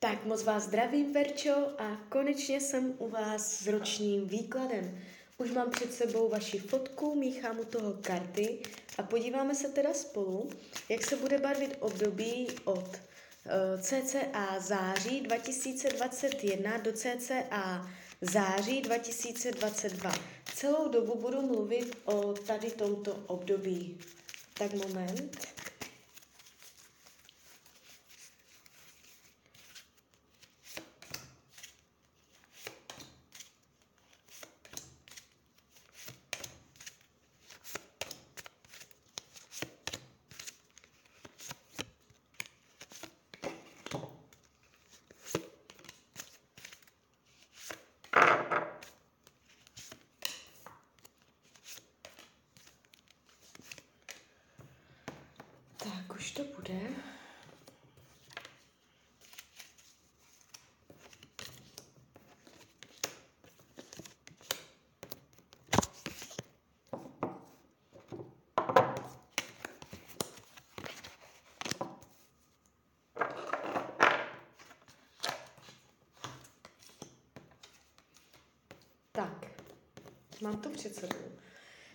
Tak moc vás zdravím, Verčo, a konečně jsem u vás s ročním výkladem. Už mám před sebou vaši fotku, míchám u toho karty a podíváme se teda spolu, jak se bude barvit období od uh, cca září 2021 do cca září 2022. Celou dobu budu mluvit o tady tomto období. Tak moment. už to bude. Tak, mám to před sebou.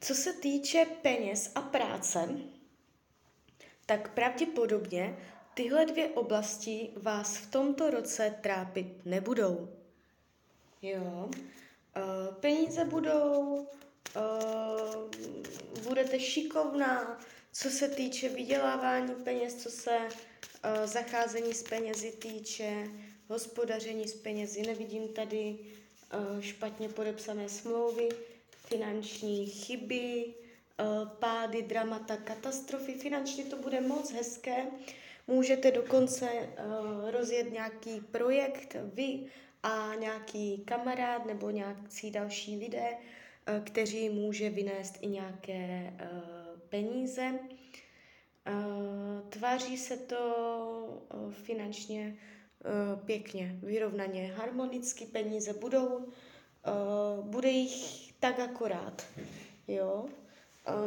Co se týče peněz a práce, tak pravděpodobně tyhle dvě oblasti vás v tomto roce trápit nebudou. Jo. Uh, peníze budou, uh, budete šikovná, co se týče vydělávání peněz, co se uh, zacházení s penězi týče, hospodaření s penězi. Nevidím tady špatně podepsané smlouvy, finanční chyby, Eh, pády, dramata, katastrofy. Finančně to bude moc hezké. Můžete dokonce uh, rozjet nějaký projekt vy a nějaký kamarád nebo nějaký další lidé, kteří může vynést i nějaké peníze. Tváří se to finančně pěkně, vyrovnaně, harmonicky, peníze budou, uh, bude jich tak akorát, jo.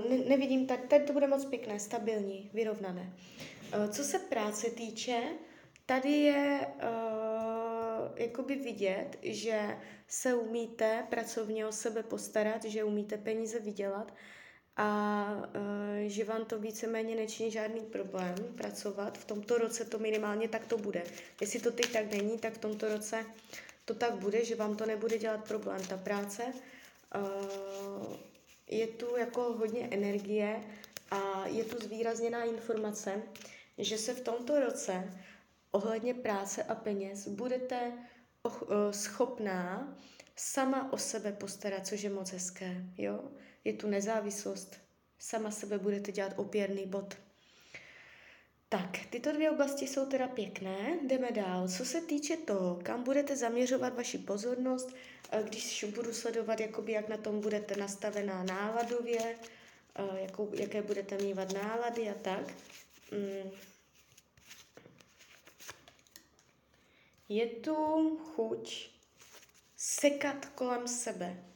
Ne, nevidím, tady, tady to bude moc pěkné, stabilní, vyrovnané. Co se práce týče, tady je jakoby vidět, že se umíte pracovně o sebe postarat, že umíte peníze vydělat a uh, že vám to víceméně nečiní žádný problém pracovat. V tomto roce to minimálně tak to bude. Jestli to teď tak není, tak v tomto roce to tak bude, že vám to nebude dělat problém. Ta práce uh, je tu jako hodně energie a je tu zvýrazněná informace, že se v tomto roce ohledně práce a peněz budete eh, schopná sama o sebe postarat, což je moc hezké. Jo? Je tu nezávislost. Sama sebe budete dělat opěrný bod. Tak, tyto dvě oblasti jsou teda pěkné. Jdeme dál. Co se týče toho, kam budete zaměřovat vaši pozornost, eh, když budu sledovat, jakoby, jak na tom budete nastavená náladově, eh, jakou, jaké budete mývat nálady a tak. Mm. Je tu chuť sekat kolem sebe,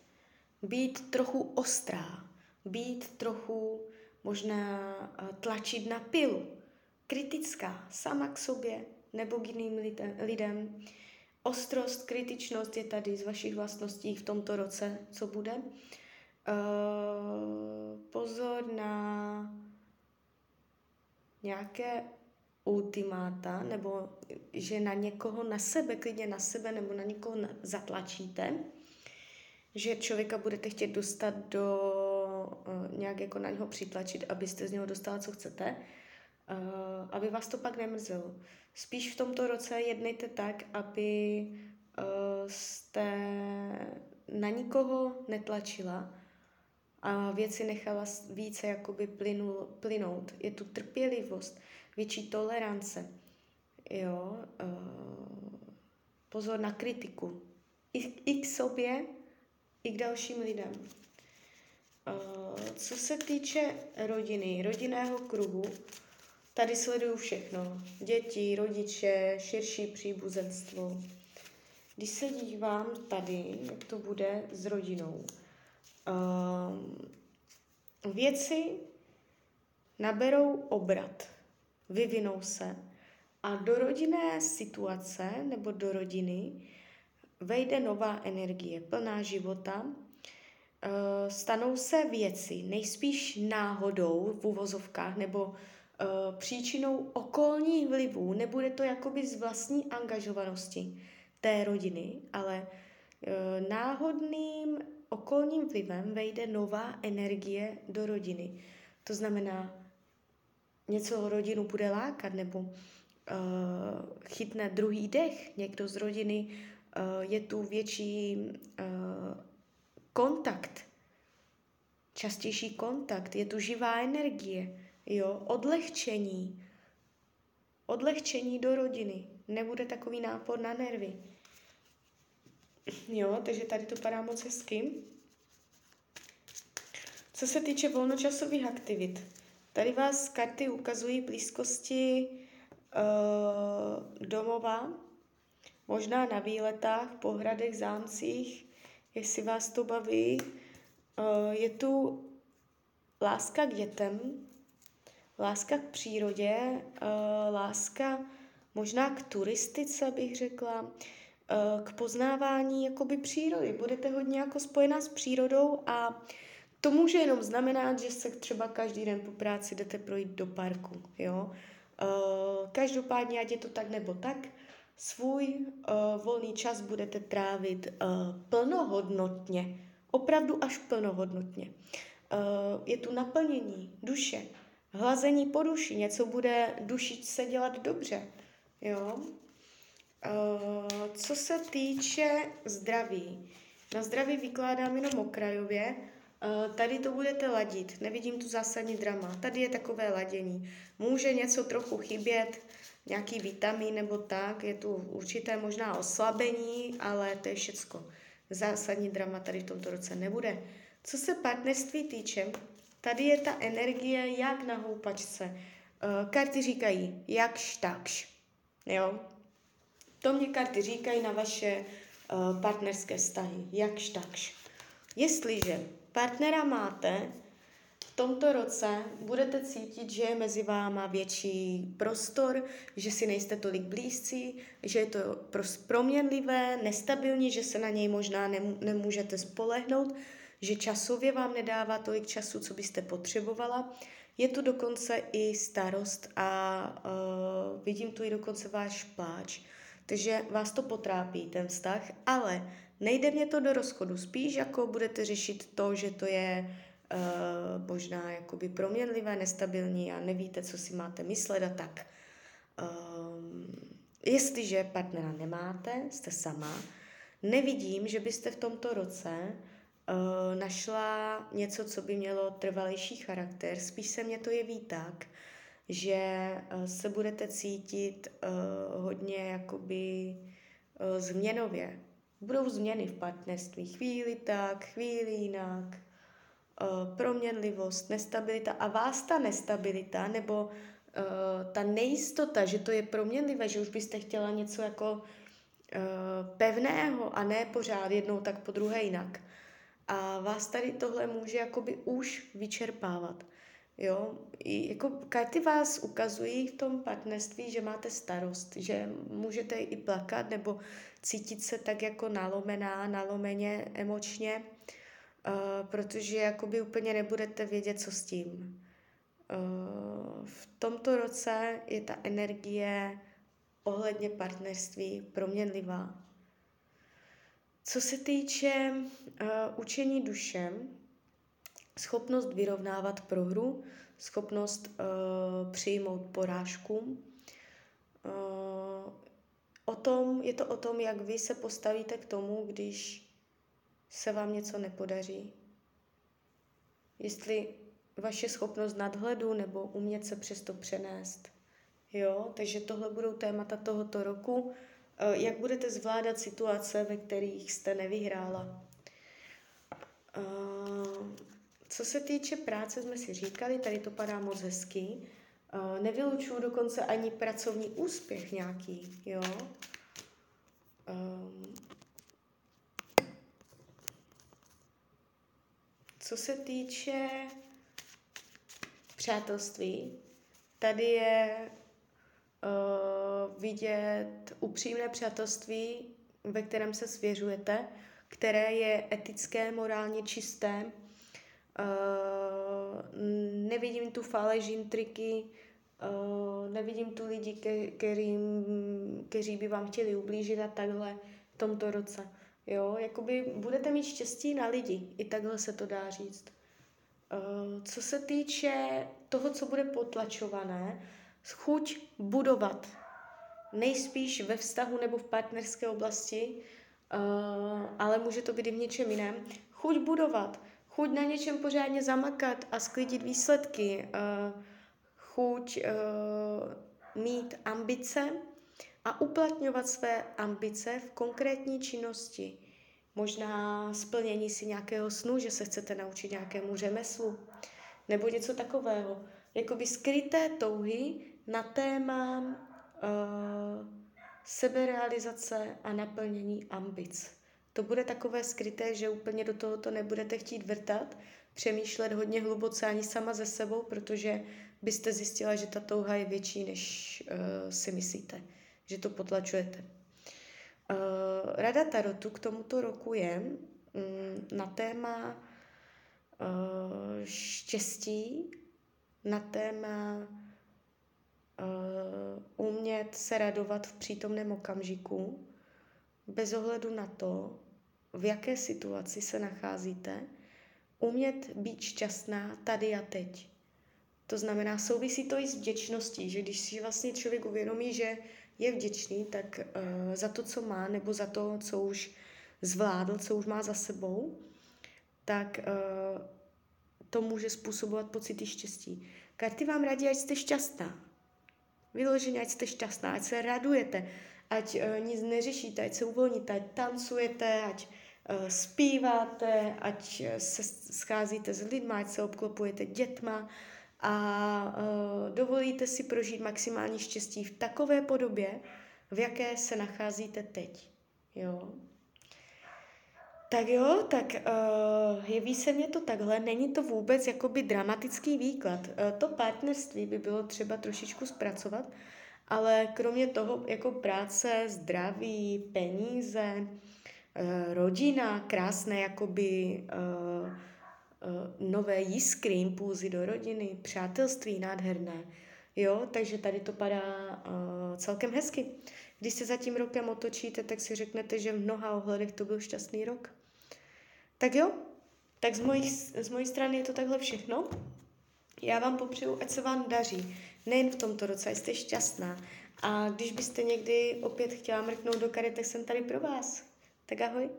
být trochu ostrá, být trochu možná eh, tlačit na pilu, kritická sama k sobě nebo k jiným lidem. Ostrost, kritičnost je tady z vašich vlastností v tomto roce, co bude. Uh, pozor na nějaké ultimáta, nebo že na někoho, na sebe, klidně na sebe, nebo na někoho zatlačíte, že člověka budete chtět dostat do, uh, nějak jako na něho přitlačit, abyste z něho dostala, co chcete, uh, aby vás to pak nemrzelo. Spíš v tomto roce jednejte tak, aby uh, jste na nikoho netlačila a věci nechala více jakoby plynul, plynout. Je tu trpělivost, větší tolerance. Jo, pozor na kritiku. I, I k sobě, i k dalším lidem. Uh, co se týče rodiny, rodinného kruhu, Tady sleduju všechno. Děti, rodiče, širší příbuzenstvo. Když se dívám tady, jak to bude s rodinou. Uh, věci naberou obrat, vyvinou se A do rodinné situace nebo do rodiny vejde nová energie, plná života. Eh, stanou se věci nejspíš náhodou v uvozovkách nebo eh, příčinou okolních vlivů. Nebude to jakoby z vlastní angažovanosti té rodiny, ale eh, náhodným okolním vlivem vejde nová energie do rodiny. To znamená, něco rodinu bude lákat nebo chytne druhý dech, někdo z rodiny, je tu větší uh, kontakt, častější kontakt, je tu živá energie, jo, odlehčení, odlehčení do rodiny, nebude takový nápor na nervy. Jo, takže tady to padá moc hezky. Co se týče volnočasových aktivit, tady vás karty ukazují blízkosti uh, domova, možná na výletách, pohradech, zámcích, jestli vás to baví. Uh, je tu láska k dětem, láska k přírodě, uh, láska možná k turistice, bych řekla, k poznávání jakoby přírody. Budete hodně jako spojená s přírodou a to může jenom znamenat, že se třeba každý den po práci jdete projít do parku, jo. Každopádně, ať je to tak nebo tak, svůj uh, volný čas budete trávit uh, plnohodnotně, opravdu až plnohodnotně. Uh, je tu naplnění duše, hlazení po duši, něco bude duši se dělat dobře, jo. Uh, co se týče zdraví, na zdraví vykládám jenom okrajově, tady to budete ladit, nevidím tu zásadní drama. Tady je takové ladění. Může něco trochu chybět, nějaký vitamin nebo tak, je tu určité možná oslabení, ale to je všecko. Zásadní drama tady v tomto roce nebude. Co se partnerství týče, tady je ta energie jak na houpačce. Uh, karty říkají jakž takž. Jo? To mě karty říkají na vaše uh, partnerské vztahy. Jakž takž. Jestliže partnera máte, v tomto roce budete cítit, že je mezi váma větší prostor, že si nejste tolik blízcí, že je to proměnlivé, nestabilní, že se na něj možná nemůžete spolehnout, že časově vám nedává tolik času, co byste potřebovala. Je tu dokonce i starost a uh, vidím tu i dokonce váš pláč. Takže vás to potrápí, ten vztah, ale Nejde mě to do rozchodu, spíš jako budete řešit to, že to je uh, možná jakoby proměnlivé, nestabilní a nevíte, co si máte myslet a tak. Um, jestliže partnera nemáte, jste sama, nevidím, že byste v tomto roce uh, našla něco, co by mělo trvalejší charakter. Spíš se mně to jeví tak, že uh, se budete cítit uh, hodně jakoby uh, změnově, Budou změny v partnerství. Chvíli tak, chvíli jinak. Proměnlivost, nestabilita. A vás ta nestabilita nebo ta nejistota, že to je proměnlivé, že už byste chtěla něco jako pevného a ne pořád jednou tak po druhé jinak. A vás tady tohle může jakoby už vyčerpávat. Jo, I jako karty vás ukazují v tom partnerství, že máte starost, že můžete i plakat nebo cítit se tak jako nalomená, nalomeně emočně, uh, protože jakoby úplně nebudete vědět, co s tím. Uh, v tomto roce je ta energie ohledně partnerství proměnlivá. Co se týče uh, učení dušem, schopnost vyrovnávat prohru, schopnost uh, přijmout porážku. Uh, o tom, je to o tom, jak vy se postavíte k tomu, když se vám něco nepodaří. Jestli vaše schopnost nadhledu nebo umět se přesto přenést. Jo, takže tohle budou témata tohoto roku. Uh, jak budete zvládat situace, ve kterých jste nevyhrála. Co se týče práce, jsme si říkali, tady to padá moc hezky. Uh, nevylučuju dokonce ani pracovní úspěch nějaký, jo. Um, co se týče přátelství, tady je uh, vidět upřímné přátelství, ve kterém se svěřujete, které je etické, morálně čisté. Uh, nevidím tu falež, intriky, uh, nevidím tu lidi, ke, kteří by vám chtěli ublížit a takhle v tomto roce. Jo, jakoby budete mít štěstí na lidi, i takhle se to dá říct. Uh, co se týče toho, co bude potlačované, chuť budovat, nejspíš ve vztahu nebo v partnerské oblasti, ale může to být i v něčem jiném. Chuť budovat, chuť na něčem pořádně zamakat a sklidit výsledky, uh, chuť uh, mít ambice a uplatňovat své ambice v konkrétní činnosti. Možná splnění si nějakého snu, že se chcete naučit nějakému řemeslu, nebo něco takového. Jakoby skryté touhy na téma uh, seberealizace a naplnění ambic. To bude takové skryté, že úplně do tohoto nebudete chtít vrtat, přemýšlet hodně hluboce ani sama ze sebou, protože byste zjistila, že ta touha je větší, než uh, si myslíte, že to potlačujete. Uh, Rada Tarotu k tomuto roku je um, na téma uh, štěstí, na téma umět se radovat v přítomném okamžiku, bez ohledu na to, v jaké situaci se nacházíte, umět být šťastná tady a teď. To znamená, souvisí to i s vděčností, že když si vlastně člověk uvědomí, že je vděčný, tak uh, za to, co má, nebo za to, co už zvládl, co už má za sebou, tak uh, to může způsobovat pocity štěstí. Karty vám radí, ať jste šťastná. Vyloženě, ať jste šťastná, ať se radujete, ať uh, nic neřešíte, ať se uvolníte, ať tancujete, ať uh, zpíváte, ať se scházíte s lidmi, ať se obklopujete dětma a uh, dovolíte si prožít maximální štěstí v takové podobě, v jaké se nacházíte teď. Jo? Tak jo, tak uh, jeví se mě to takhle, není to vůbec jakoby dramatický výklad. Uh, to partnerství by bylo třeba trošičku zpracovat, ale kromě toho jako práce, zdraví, peníze, uh, rodina, krásné jakoby uh, uh, nové jiskry, impulzy do rodiny, přátelství nádherné. Jo, takže tady to padá celkem hezky. Když se za tím rokem otočíte, tak si řeknete, že v mnoha ohledech to byl šťastný rok. Tak jo, tak z mojí, z mojí strany je to takhle všechno. Já vám popřeju, ať se vám daří, nejen v tomto roce, jste šťastná. A když byste někdy opět chtěla mrknout do karet, tak jsem tady pro vás. Tak ahoj.